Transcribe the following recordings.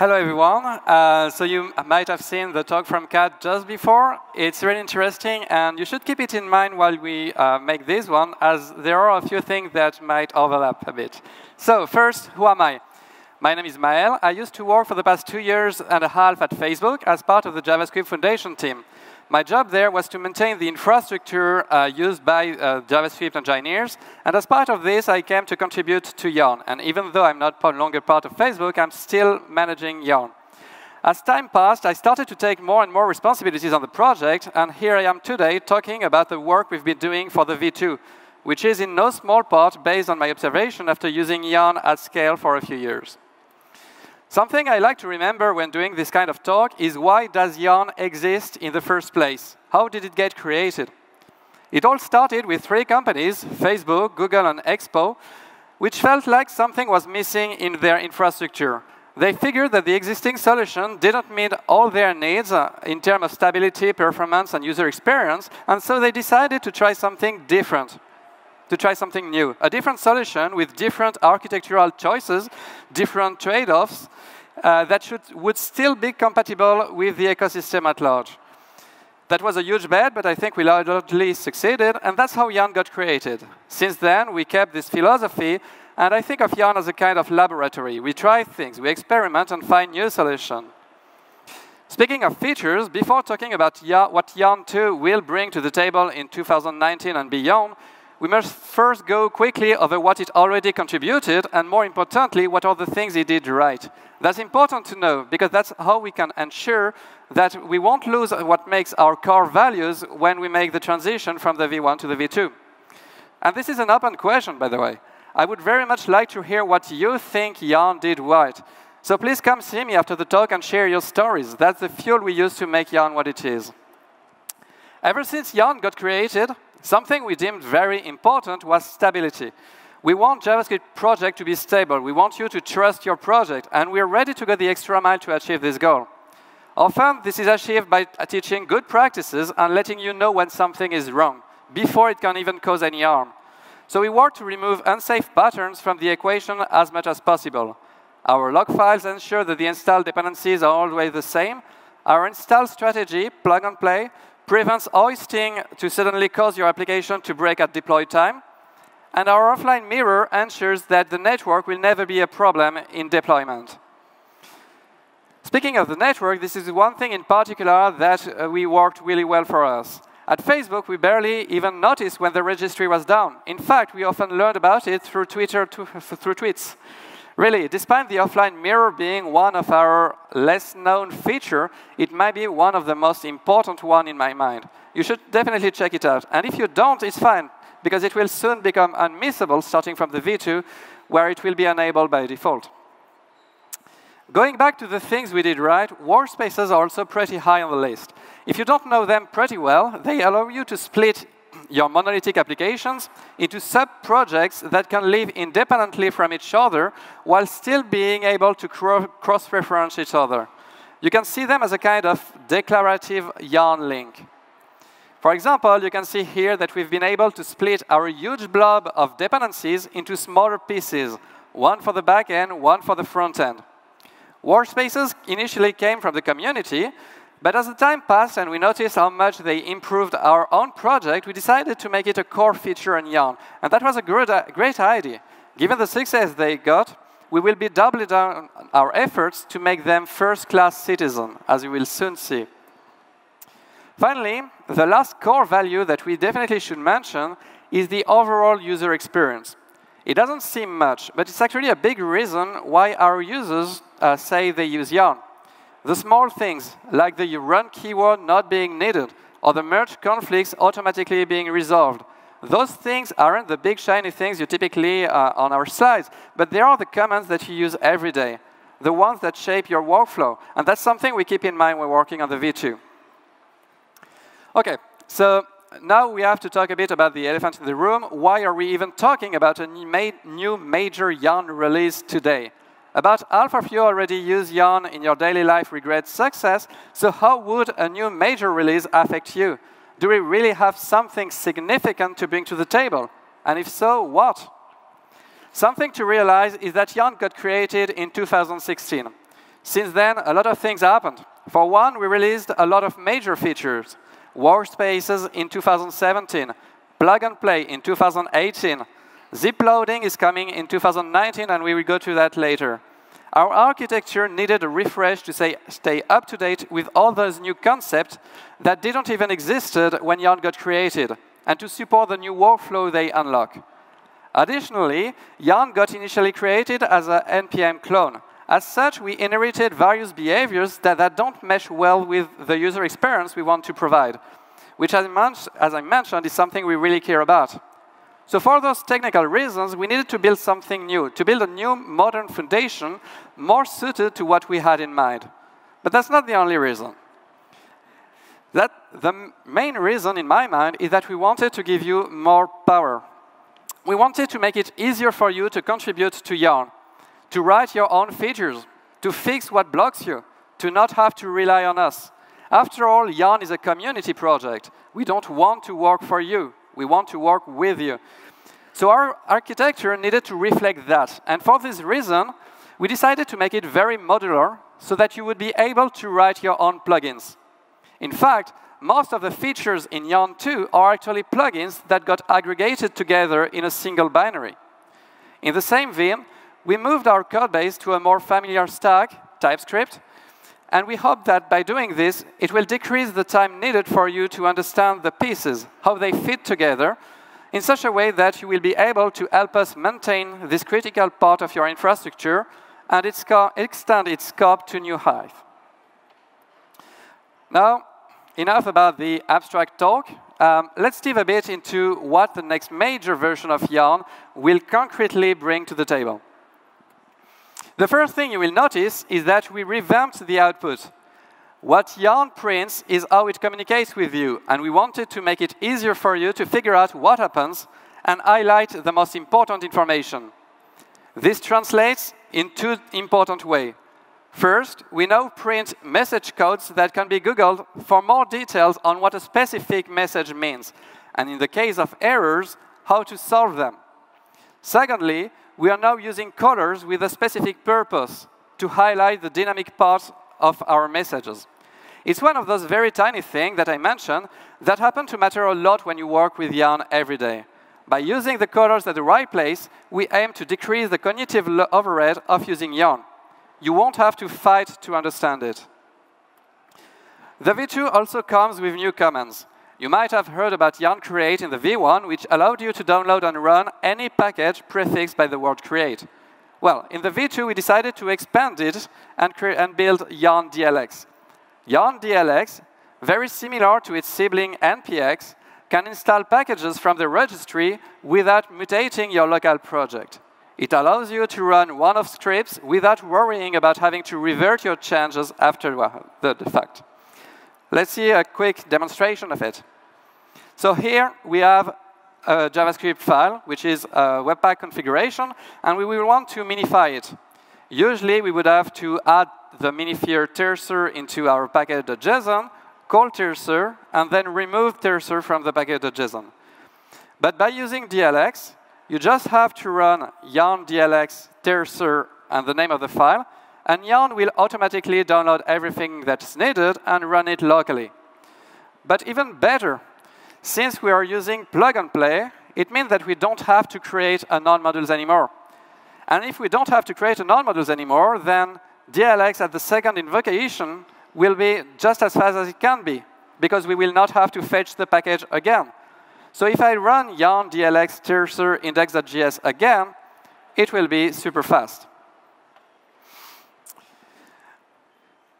Hello, everyone. Uh, so you might have seen the talk from Kat just before. It's really interesting, and you should keep it in mind while we uh, make this one, as there are a few things that might overlap a bit. So first, who am I? My name is Maël. I used to work for the past two years and a half at Facebook as part of the JavaScript Foundation team. My job there was to maintain the infrastructure uh, used by uh, JavaScript engineers, and as part of this, I came to contribute to Yarn. And even though I'm not longer part of Facebook, I'm still managing Yarn. As time passed, I started to take more and more responsibilities on the project, and here I am today talking about the work we've been doing for the V2, which is in no small part based on my observation after using Yarn at scale for a few years. Something I like to remember when doing this kind of talk is why does Yarn exist in the first place? How did it get created? It all started with three companies, Facebook, Google, and Expo, which felt like something was missing in their infrastructure. They figured that the existing solution didn't meet all their needs uh, in terms of stability, performance, and user experience, and so they decided to try something different to try something new, a different solution with different architectural choices, different trade-offs uh, that should, would still be compatible with the ecosystem at large. That was a huge bet, but I think we largely succeeded, and that's how Yarn got created. Since then, we kept this philosophy, and I think of Yarn as a kind of laboratory. We try things, we experiment, and find new solutions. Speaking of features, before talking about what Yarn 2 will bring to the table in 2019 and beyond, we must first go quickly over what it already contributed, and more importantly, what are the things it did right. That's important to know, because that's how we can ensure that we won't lose what makes our core values when we make the transition from the V1 to the V2. And this is an open question, by the way. I would very much like to hear what you think Yarn did right. So please come see me after the talk and share your stories. That's the fuel we use to make Yarn what it is. Ever since Yarn got created, Something we deemed very important was stability. We want JavaScript project to be stable. We want you to trust your project, and we're ready to go the extra mile to achieve this goal. Often, this is achieved by teaching good practices and letting you know when something is wrong, before it can even cause any harm. So we work to remove unsafe patterns from the equation as much as possible. Our lock files ensure that the install dependencies are always the same. Our install strategy, plug and play, prevents hoisting to suddenly cause your application to break at deploy time. And our offline mirror ensures that the network will never be a problem in deployment. Speaking of the network, this is one thing in particular that uh, we worked really well for us. At Facebook, we barely even noticed when the registry was down. In fact, we often learned about it through Twitter, through tweets. Really, despite the offline mirror being one of our less known feature, it might be one of the most important one in my mind. You should definitely check it out. And if you don't, it's fine, because it will soon become unmissable starting from the V2, where it will be enabled by default. Going back to the things we did right, workspaces are also pretty high on the list. If you don't know them pretty well, they allow you to split your monolithic applications into sub-projects that can live independently from each other while still being able to cross-reference each other. You can see them as a kind of declarative yarn link. For example, you can see here that we've been able to split our huge blob of dependencies into smaller pieces, one for the back end, one for the front end. Workspaces initially came from the community, but as the time passed and we noticed how much they improved our own project, we decided to make it a core feature in Yarn. And that was a great, great idea. Given the success they got, we will be doubling down our efforts to make them first-class citizens, as you will soon see. Finally, the last core value that we definitely should mention is the overall user experience. It doesn't seem much, but it's actually a big reason why our users uh, say they use Yarn. The small things, like the run keyword not being needed, or the merge conflicts automatically being resolved. Those things aren't the big shiny things you typically uh, on our slides, but they are the commands that you use every day, the ones that shape your workflow. And that's something we keep in mind when working on the V2. OK, so now we have to talk a bit about the elephant in the room. Why are we even talking about a new major Yarn release today? About half of you already use Yarn in your daily life regret success, so how would a new major release affect you? do we really have something significant to bring to the table? And if so, what? Something to realize is that Yarn got created in 2016. Since then, a lot of things happened. For one, we released a lot of major features. Workspaces in 2017, plug and play in 2018. Zip loading is coming in 2019, and we will go to that later. Our architecture needed a refresh to say, stay up to date with all those new concepts that didn't even existed when Yarn got created, and to support the new workflow they unlock. Additionally, Yarn got initially created as an NPM clone. As such, we inherited various behaviors that, that don't mesh well with the user experience we want to provide, which, as I mentioned, is something we really care about. So for those technical reasons, we needed to build something new, to build a new modern foundation more suited to what we had in mind. But that's not the only reason. That the main reason in my mind is that we wanted to give you more power. We wanted to make it easier for you to contribute to Yarn, to write your own features, to fix what blocks you, to not have to rely on us. After all, Yarn is a community project. We don't want to work for you. We want to work with you. So our architecture needed to reflect that. And for this reason, we decided to make it very modular so that you would be able to write your own plugins. In fact, most of the features in Yarn 2 are actually plugins that got aggregated together in a single binary. In the same vein, we moved our code base to a more familiar stack, TypeScript, and we hope that by doing this, it will decrease the time needed for you to understand the pieces, how they fit together, in such a way that you will be able to help us maintain this critical part of your infrastructure and its extend its scope to new heights. Now, enough about the abstract talk. Um, let's dive a bit into what the next major version of Yarn will concretely bring to the table. The first thing you will notice is that we revamped the output. What Yarn prints is how it communicates with you, and we wanted to make it easier for you to figure out what happens and highlight the most important information. This translates in two important ways. First, we now print message codes that can be Googled for more details on what a specific message means, and in the case of errors, how to solve them. Secondly, we are now using colors with a specific purpose to highlight the dynamic parts of our messages. It's one of those very tiny things that I mentioned that happen to matter a lot when you work with Yarn every day. By using the colors at the right place, we aim to decrease the cognitive overhead of using Yarn. You won't have to fight to understand it. The V2 also comes with new commands. You might have heard about yarn create in the V1, which allowed you to download and run any package prefixed by the word create. Well, in the V2, we decided to expand it and, and build yarn DLX. Yarn DLX, very similar to its sibling NPX, can install packages from the registry without mutating your local project. It allows you to run one-off scripts without worrying about having to revert your changes after the fact. Let's see a quick demonstration of it. So here we have a JavaScript file, which is a Webpack configuration, and we will want to minify it. Usually, we would have to add the minifier terser into our package.json, call terser, and then remove terser from the package.json. But by using DLX, you just have to run yarn DLX terser and the name of the file, and Yarn will automatically download everything that's needed and run it locally. But even better, since we are using plug and play, it means that we don't have to create a node_modules anymore. And if we don't have to create a node_modules anymore, then DLX at the second invocation will be just as fast as it can be, because we will not have to fetch the package again. So if I run yarn dlx terser index.js again, it will be super fast.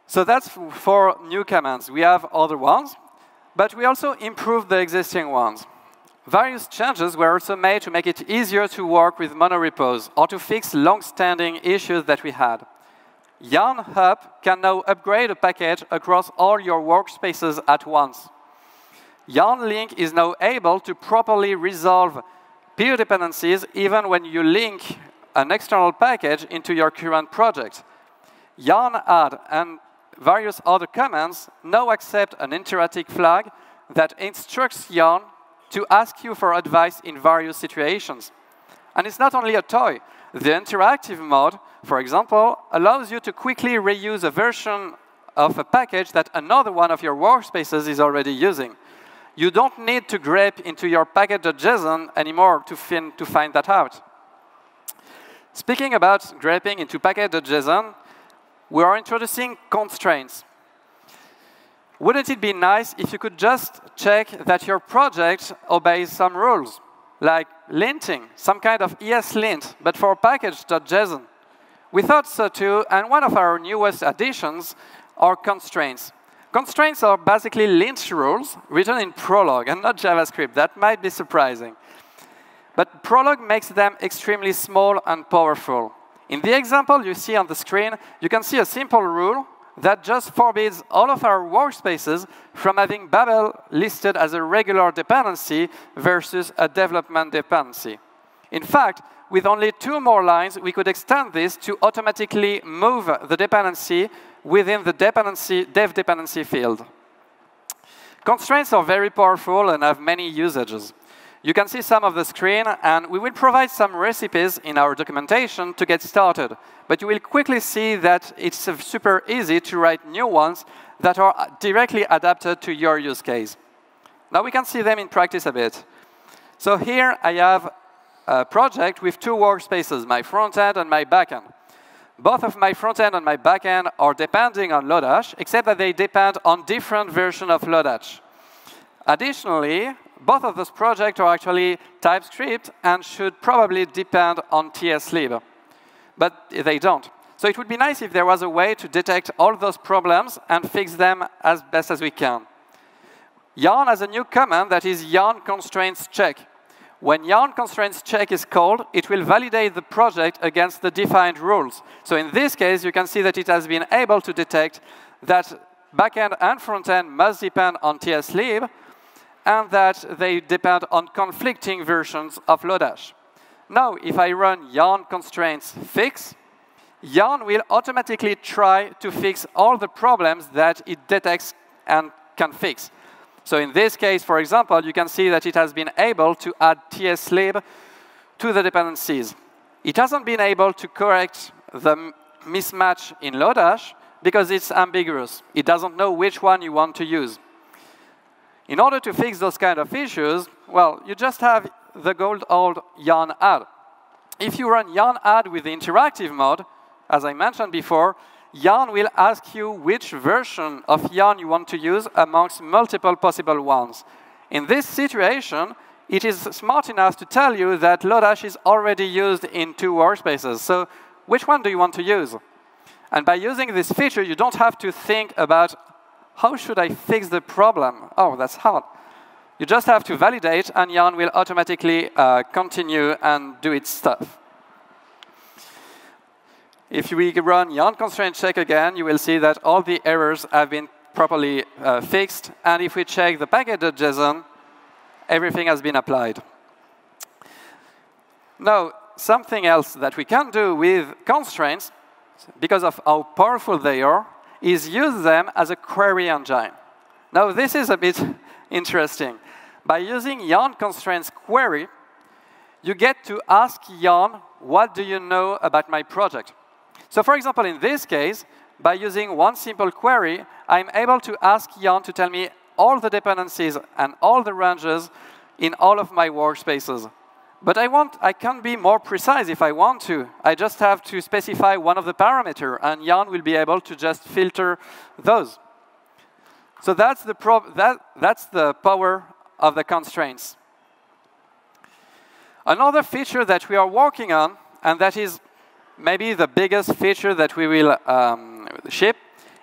So that's for new commands. We have other ones, but we also improved the existing ones. Various changes were also made to make it easier to work with monorepos or to fix long-standing issues that we had. Yarn up can now upgrade a package across all your workspaces at once. Yarn Link is now able to properly resolve peer dependencies even when you link an external package into your current project. Yarn Add and various other commands now accept an interactive flag that instructs Yarn to ask you for advice in various situations. And it's not only a toy. The interactive mode, for example, allows you to quickly reuse a version of a package that another one of your workspaces is already using. You don't need to grep into your package.json anymore to, fin to find that out. Speaking about greping into package.json, we are introducing constraints. Wouldn't it be nice if you could just check that your project obeys some rules, like linting, some kind of ESLint, but for package.json? We thought so too, and one of our newest additions are constraints. Constraints are basically lint rules written in Prolog and not JavaScript. That might be surprising. But Prolog makes them extremely small and powerful. In the example you see on the screen, you can see a simple rule that just forbids all of our workspaces from having Babel listed as a regular dependency versus a development dependency. In fact, with only two more lines, we could extend this to automatically move the dependency within the dependency, dev dependency field. Constraints are very powerful and have many usages. You can see some of the screen, and we will provide some recipes in our documentation to get started. But you will quickly see that it's super easy to write new ones that are directly adapted to your use case. Now we can see them in practice a bit. So here I have a project with two workspaces, my front end and my back end. Both of my front end and my back end are depending on Lodash, except that they depend on different versions of Lodash. Additionally, both of those projects are actually TypeScript and should probably depend on TSLib. But they don't. So it would be nice if there was a way to detect all those problems and fix them as best as we can. Yarn has a new command that is yarn constraints check. When yarn constraints check is called, it will validate the project against the defined rules. So in this case, you can see that it has been able to detect that backend and frontend must depend on TSLib, and that they depend on conflicting versions of Lodash. Now, if I run yarn constraints fix, yarn will automatically try to fix all the problems that it detects and can fix. So in this case, for example, you can see that it has been able to add tslib to the dependencies. It hasn't been able to correct the mismatch in Lodash because it's ambiguous. It doesn't know which one you want to use. In order to fix those kind of issues, well, you just have the gold old yarn add. If you run yarn add with the interactive mode, as I mentioned before, Yarn will ask you which version of Yarn you want to use amongst multiple possible ones. In this situation, it is smart enough to tell you that Lodash is already used in two workspaces. So which one do you want to use? And by using this feature, you don't have to think about how should I fix the problem? Oh, that's hard. You just have to validate, and Yarn will automatically uh, continue and do its stuff. If we run yarn constraint check again, you will see that all the errors have been properly uh, fixed. And if we check the package.json, everything has been applied. Now, something else that we can do with constraints, because of how powerful they are, is use them as a query engine. Now, this is a bit interesting. By using yarn constraints query, you get to ask yarn, what do you know about my project? So for example, in this case, by using one simple query, I'm able to ask Yarn to tell me all the dependencies and all the ranges in all of my workspaces. But I, want, I can be more precise if I want to. I just have to specify one of the parameters, and Yarn will be able to just filter those. So that's the, that, that's the power of the constraints. Another feature that we are working on, and that is maybe the biggest feature that we will um, ship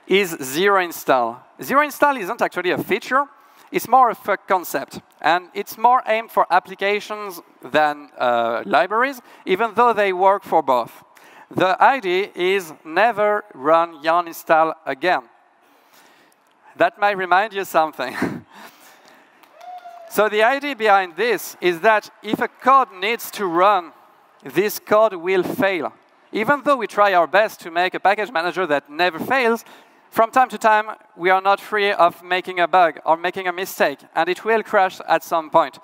is zero install. Zero install isn't actually a feature, it's more of a concept. And it's more aimed for applications than uh, libraries, even though they work for both. The idea is never run yarn install again. That might remind you something. so the idea behind this is that if a code needs to run, this code will fail. Even though we try our best to make a package manager that never fails, from time to time, we are not free of making a bug or making a mistake, and it will crash at some point.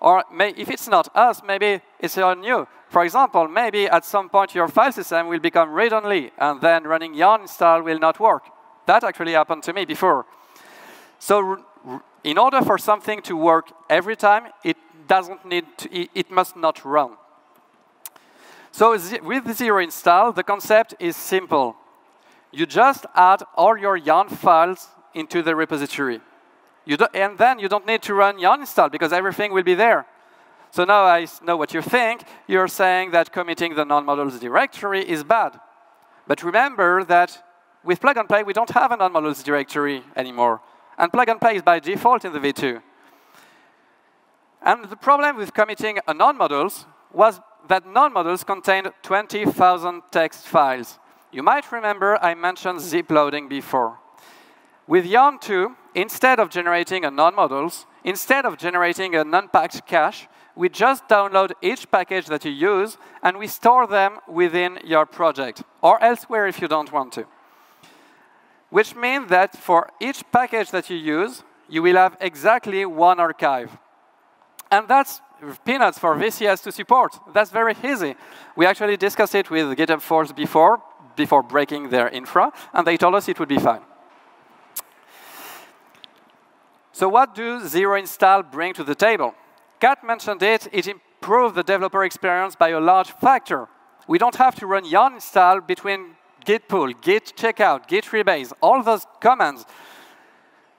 Or may, if it's not us, maybe it's on you. For example, maybe at some point your file system will become read-only, and then running yarn install will not work. That actually happened to me before. So in order for something to work every time, it doesn't need to, it must not run. So with zero install, the concept is simple. You just add all your yarn files into the repository. and then you don't need to run yarn install because everything will be there. So now I know what you think. You're saying that committing the node_modules directory is bad. But remember that with plug and play, we don't have a node_modules directory anymore. And plug and play is by default in the V2. And the problem with committing a node_modules was that node_modules contained 20,000 text files. You might remember I mentioned zip loading before. With Yarn 2, instead of generating a node_modules, instead of generating an unpacked cache, we just download each package that you use, and we store them within your project, or elsewhere if you don't want to. Which means that for each package that you use, you will have exactly one archive. And that's peanuts for VCS to support. That's very easy. We actually discussed it with GitHub Force before, before breaking their infra, and they told us it would be fine. So what do zero install bring to the table? Kat mentioned it, it improved the developer experience by a large factor. We don't have to run yarn install between git pull, git checkout, git rebase, all those commands.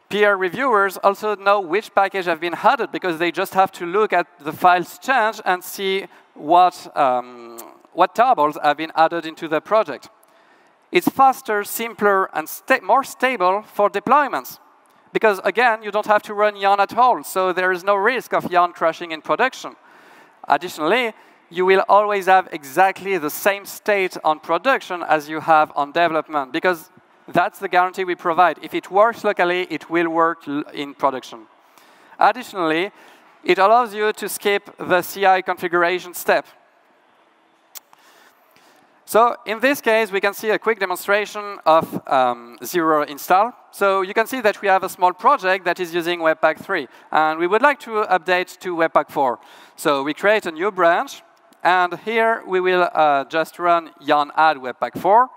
Peer reviewers also know which package have been added because they just have to look at the files change and see what, um, what tarballs have been added into the project. It's faster, simpler, and sta more stable for deployments. Because again, you don't have to run yarn at all, so there is no risk of yarn crashing in production. Additionally, you will always have exactly the same state on production as you have on development, because that's the guarantee we provide. If it works locally, it will work in production. Additionally, it allows you to skip the CI configuration step. So in this case, we can see a quick demonstration of um, zero install. So you can see that we have a small project that is using Webpack 3. And we would like to update to Webpack 4. So we create a new branch. And here we will uh, just run yarn add Webpack 4.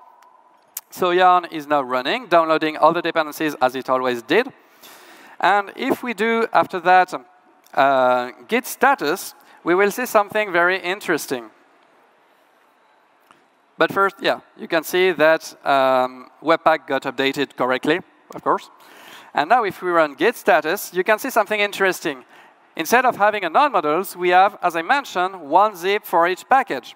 So yarn is now running, downloading all the dependencies as it always did. And if we do, after that, uh, git status, we will see something very interesting. But first, yeah, you can see that um, Webpack got updated correctly, of course. And now if we run git status, you can see something interesting. Instead of having a node_modules, we have, as I mentioned, one zip for each package.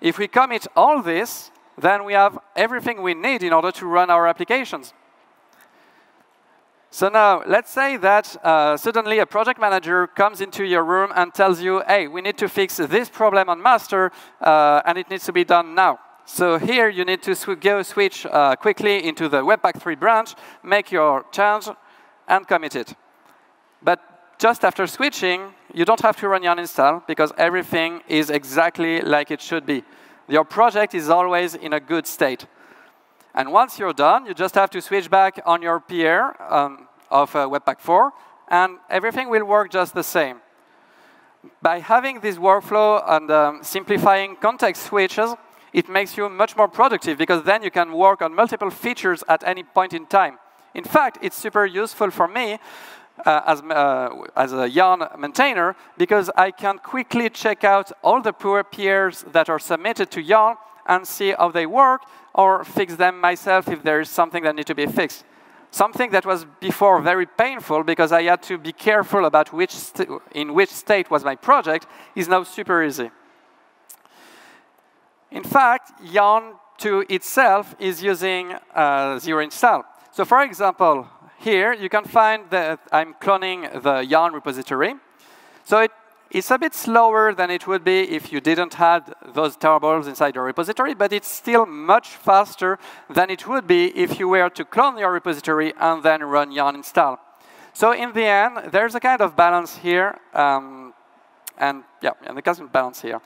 If we commit all this, then we have everything we need in order to run our applications. So now, let's say that uh, suddenly a project manager comes into your room and tells you, hey, we need to fix this problem on master, uh, and it needs to be done now. So here you need to go switch uh, quickly into the Webpack 3 branch, make your change, and commit it. But just after switching, you don't have to run yarn install because everything is exactly like it should be. Your project is always in a good state. And once you're done, you just have to switch back on your PR um, of uh, Webpack 4, and everything will work just the same. By having this workflow and um, simplifying context switches, it makes you much more productive because then you can work on multiple features at any point in time. In fact, it's super useful for me uh, as, uh, as a Yarn maintainer because I can quickly check out all the poor peers that are submitted to Yarn and see how they work or fix them myself if there is something that needs to be fixed. Something that was before very painful because I had to be careful about which in which state was my project is now super easy. In fact, Yarn 2 itself is using uh, zero install. So for example, here you can find that I'm cloning the Yarn repository. So it, it's a bit slower than it would be if you didn't have those tarballs inside your repository, but it's still much faster than it would be if you were to clone your repository and then run yarn install. So in the end, there's a kind of balance here, um, and yeah, and the of balance here.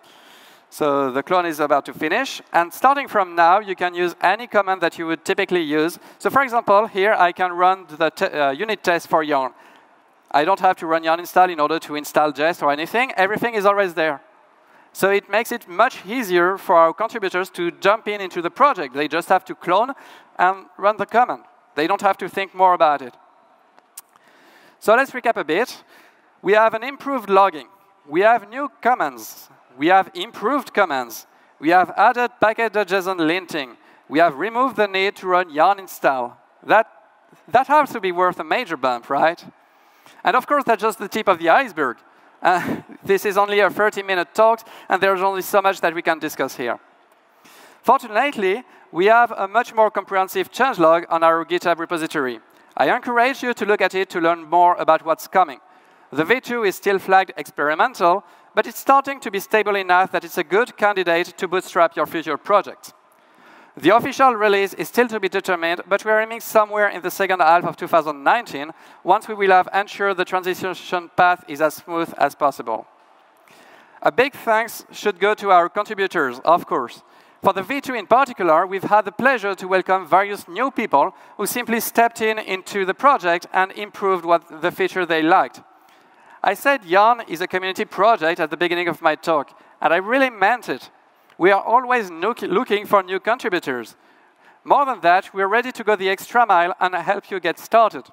So the clone is about to finish. And starting from now, you can use any command that you would typically use. So for example, here I can run the uh, unit test for yarn. I don't have to run yarn install in order to install Jest or anything. Everything is always there. So it makes it much easier for our contributors to jump in into the project. They just have to clone and run the command. They don't have to think more about it. So let's recap a bit. We have an improved logging. We have new commands. We have improved commands. We have added package.json linting. We have removed the need to run yarn install. That, that has to be worth a major bump, right? And of course, that's just the tip of the iceberg. Uh, this is only a 30-minute talk, and there's only so much that we can discuss here. Fortunately, we have a much more comprehensive changelog on our GitHub repository. I encourage you to look at it to learn more about what's coming. The V2 is still flagged experimental, but it's starting to be stable enough that it's a good candidate to bootstrap your future project. The official release is still to be determined, but we're aiming somewhere in the second half of 2019, once we will have ensured the transition path is as smooth as possible. A big thanks should go to our contributors, of course. For the V2 in particular, we've had the pleasure to welcome various new people who simply stepped in into the project and improved what the feature they liked. I said Yarn is a community project at the beginning of my talk, and I really meant it. We are always looking for new contributors. More than that, we're ready to go the extra mile and help you get started.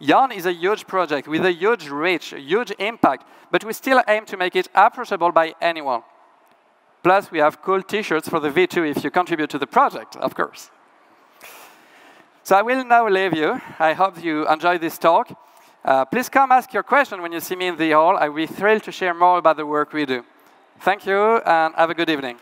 Yarn is a huge project with a huge reach, a huge impact, but we still aim to make it approachable by anyone. Plus, we have cool t-shirts for the V2 if you contribute to the project, of course. So I will now leave you. I hope you enjoyed this talk. Uh, please come ask your question when you see me in the hall. I will be thrilled to share more about the work we do. Thank you, and have a good evening.